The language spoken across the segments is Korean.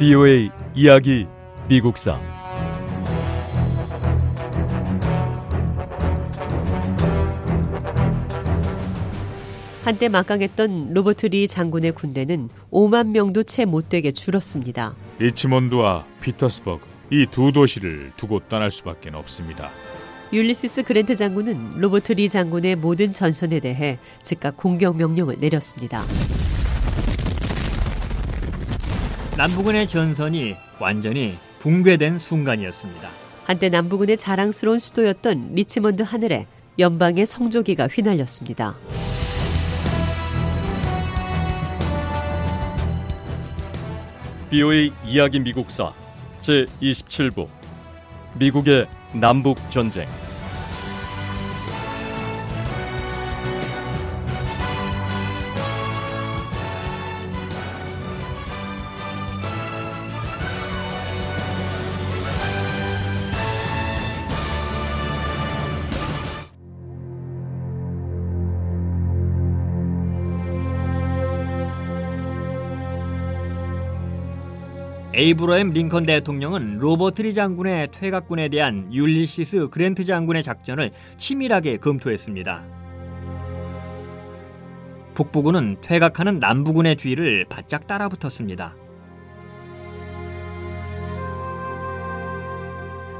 VOA 이야기 미국사 한때 막강했던 로버트 리 장군의 군대는 5만 명도 채 못되게 줄었습니다. 리치몬드와 피터스버그 이 두 도시를 두고 떠날 수밖에 없습니다. 율리시스 그랜트 장군은 로버트 리 장군의 모든 전선에 대해 즉각 공격 명령을 내렸습니다. 남부군의 전선이 완전히 붕괴된 순간이었습니다. 한때 남부군의 자랑스러운 수도였던 리치먼드 하늘에 연방의 성조기가 휘날렸습니다. VOA 이야기 미국사 제 27부 미국의 남북 전쟁 에이브러햄 링컨 대통령은 로버트 리 장군의 퇴각군에 대한 율리시스 그랜트 장군의 작전을 치밀하게 검토했습니다. 북부군은 퇴각하는 남부군의 뒤를 바짝 따라붙었습니다.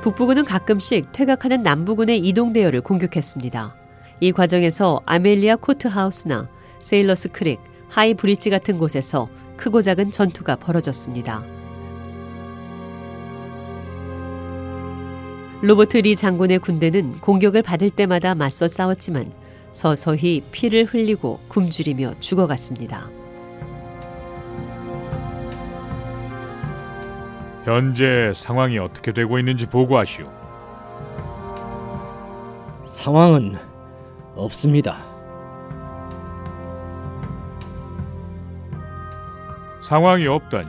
북부군은 가끔씩 퇴각하는 남부군의 이동 대열을 공격했습니다. 이 과정에서 아멜리아 코트하우스나 세일러스 크릭, 하이 브릿지 같은 곳에서 크고 작은 전투가 벌어졌습니다. 로버트 리 장군의 군대는 공격을 받을 때마다 맞서 싸웠지만 서서히 피를 흘리고 굶주리며 죽어갔습니다. 현재 상황이 어떻게 되고 있는지 보고하시오. 상황은 없습니다. 상황이 없다니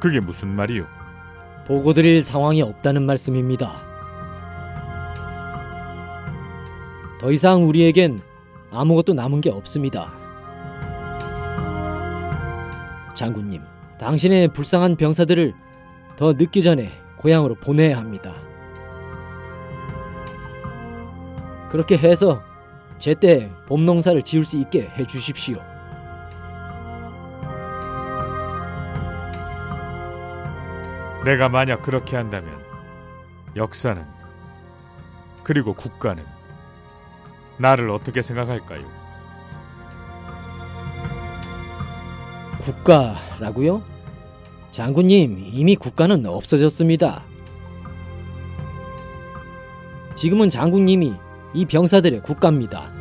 그게 무슨 말이오? 보고드릴 상황이 없다는 말씀입니다. 더 이상 우리에겐 아무것도 남은 게 없습니다. 장군님, 당신의 불쌍한 병사들을 더 늦기 전에 고향으로 보내야 합니다. 그렇게 해서 제때 봄 농사를 지을 수 있게 해 주십시오. 내가 만약 그렇게 한다면 역사는 그리고 국가는 나를 어떻게 생각할까요? 국가라고요? 장군님, 이미 국가는 없어졌습니다. 지금은 장군님이 이 병사들의 국가입니다.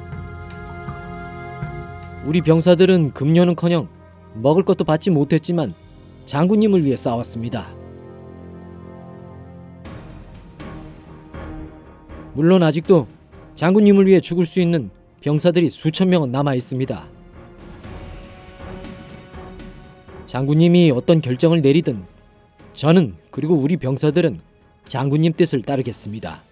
우리 병사들은 금년은커녕 먹을 것도 받지 못했지만 장군님을 위해 싸웠습니다. 물론 아직도 장군님을 위해 죽을 수 있는 병사들이 수천 명은 남아 있습니다. 장군님이 어떤 결정을 내리든 저는 그리고 우리 병사들은 장군님 뜻을 따르겠습니다.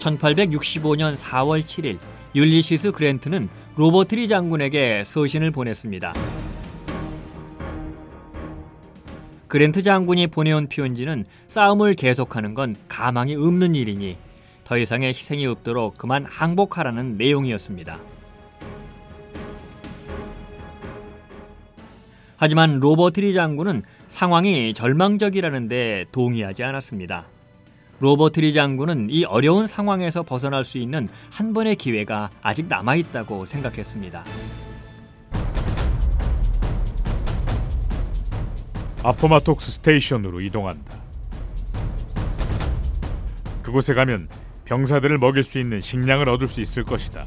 (1865년 4월 7일) 율리시스 그랜트는 로버트 리 장군에게 서신을 보냈습니다. 그랜트 장군이 보내온 표현지는 싸움을 계속하는 건 가망이 없는 일이니 더 이상의 희생이 없도록 그만 항복하라는 내용이었습니다. 하지만 로버트 리 장군은 상황이 절망적이라는데 동의하지 않았습니다. 로버트 리 장군은 이 어려운 상황에서 벗어날 수 있는 한 번의 기회가 아직 남아 있다고 생각했습니다. 아포마톡스 스테이션으로 이동한다. 그곳에 가면 병사들을 먹일 수 있는 식량을 얻을 수 있을 것이다.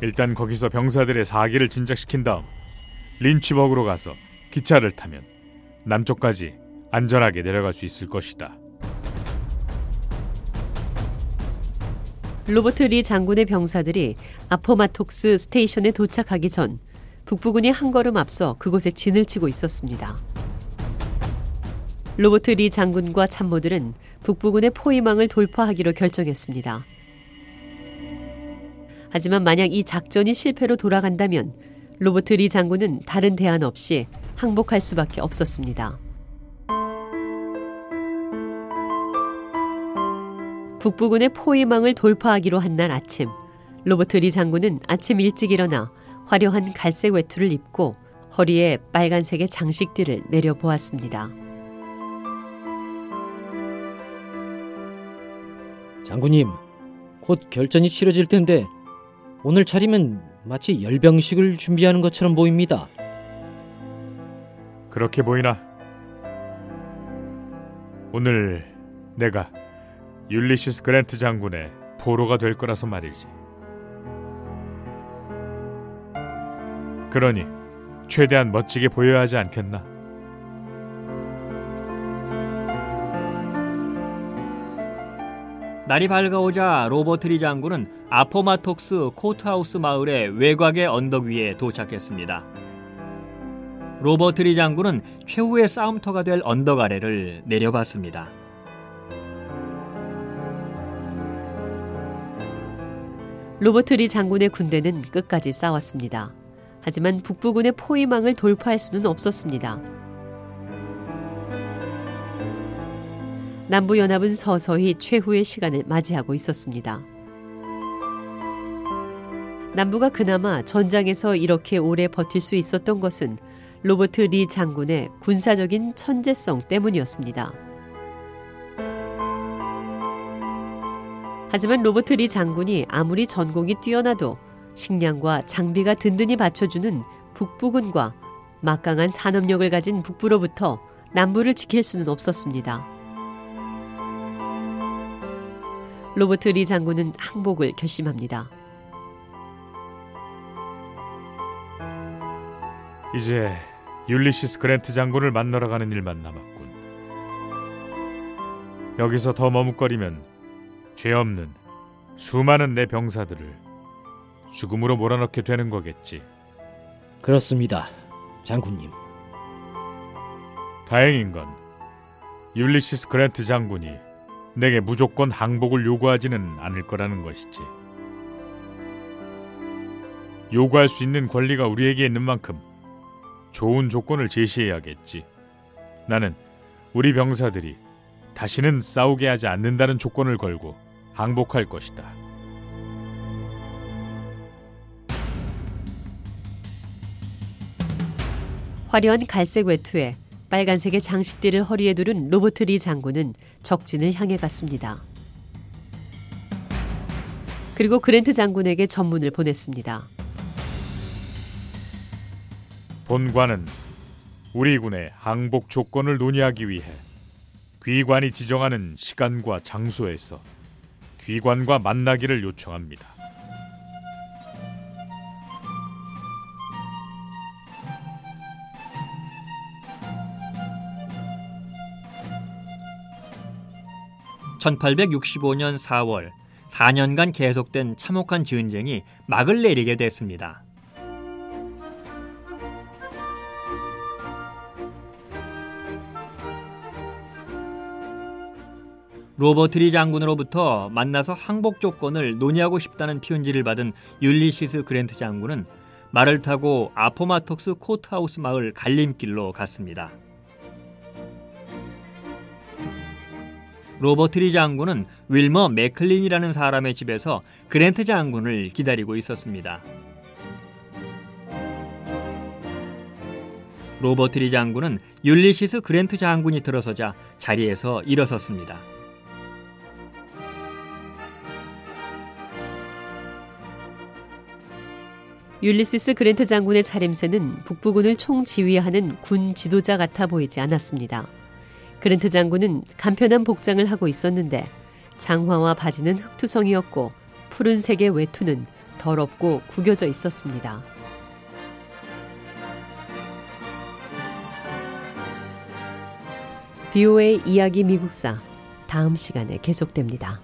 일단 거기서 병사들의 사기를 진작시킨 다음 린치버그로 가서 기차를 타면 남쪽까지 안전하게 내려갈 수 있을 것이다. 로버트 리 장군의 병사들이 아포마톡스 스테이션에 도착하기 전 북부군이 한 걸음 앞서 그곳에 진을 치고 있었습니다. 로버트 리 장군과 참모들은 북부군의 포위망을 돌파하기로 결정했습니다. 하지만 만약 이 작전이 실패로 돌아간다면 로버트 리 장군은 다른 대안 없이 항복할 수밖에 없었습니다. 북부군의 포위망을 돌파하기로 한 날 아침, 로버트 리 장군은 아침 일찍 일어나 화려한 갈색 외투를 입고 허리에 빨간색의 장식들을 내려보았습니다. 장군님, 곧 결전이 치러질 텐데 오늘 차림은 마치 열병식을 준비하는 것처럼 보입니다. 그렇게 보이나? 오늘 내가 율리시스 그랜트 장군의 포로가 될 거라서 말이지. 그러니 최대한 멋지게 보여야 하지 않겠나? 날이 밝아오자 로버트 리 장군은 아포마톡스 코트하우스 마을의 외곽의 언덕 위에 도착했습니다. 로버트 리 장군은 최후의 싸움터가 될 언덕 아래를 내려봤습니다. 로버트 리 장군의 군대는 끝까지 싸웠습니다. 하지만 북부군의 포위망을 돌파할 수는 없었습니다. 남부연합은 서서히 최후의 시간을 맞이하고 있었습니다. 남부가 그나마 전장에서 이렇게 오래 버틸 수 있었던 것은 로버트 리 장군의 군사적인 천재성 때문이었습니다. 하지만 로버트 리 장군이 아무리 전공이 뛰어나도 식량과 장비가 든든히 받쳐주는 북부군과 막강한 산업력을 가진 북부로부터 남부를 지킬 수는 없었습니다. 로버트 리 장군은 항복을 결심합니다. 이제 율리시스 그랜트 장군을 만나러 가는 일만 남았군. 여기서 더 머뭇거리면 죄 없는 수많은 내 병사들을 죽음으로 몰아넣게 되는 거겠지. 그렇습니다. 장군님. 다행인 건 율리시스 그랜트 장군이 내게 무조건 항복을 요구하지는 않을 거라는 것이지. 요구할 수 있는 권리가 우리에게 있는 만큼 좋은 조건을 제시해야겠지. 나는 우리 병사들이 다시는 싸우게 하지 않는다는 조건을 걸고 항복할 것이다. 화려한 갈색 외투에 빨간색의 장식들을 허리에 두른 로버트 리 장군은 적진을 향해 갔습니다. 그리고 그랜트 장군에게 전문을 보냈습니다. 본관은 우리 군의 항복 조건을 논의하기 위해 귀관이 지정하는 시간과 장소에서 귀관과 만나기를 요청합니다. (1865년 4월) 4년간 계속된 참혹한 전쟁이 막을 내리게 됐습니다. 로버트 리 장군으로부터 만나서 항복 조건을 논의하고 싶다는 편지를 받은 율리시스 그랜트 장군은 말을 타고 아포마톡스 코트하우스 마을 갈림길로 갔습니다. 로버트 리 장군은 윌머 맥클린이라는 사람의 집에서 그랜트 장군을 기다리고 있었습니다. 로버트 리 장군은 율리시스 그랜트 장군이 들어서자 자리에서 일어섰습니다. 율리시스 그랜트 장군의 차림새는 북부군을 총지휘하는 군 지도자 같아 보이지 않았습니다. 그랜트 장군은 간편한 복장을 하고 있었는데 장화와 바지는 흑투성이었고 푸른색의 외투는 더럽고 구겨져 있었습니다. 비오의 이야기 미국사 다음 시간에 계속됩니다.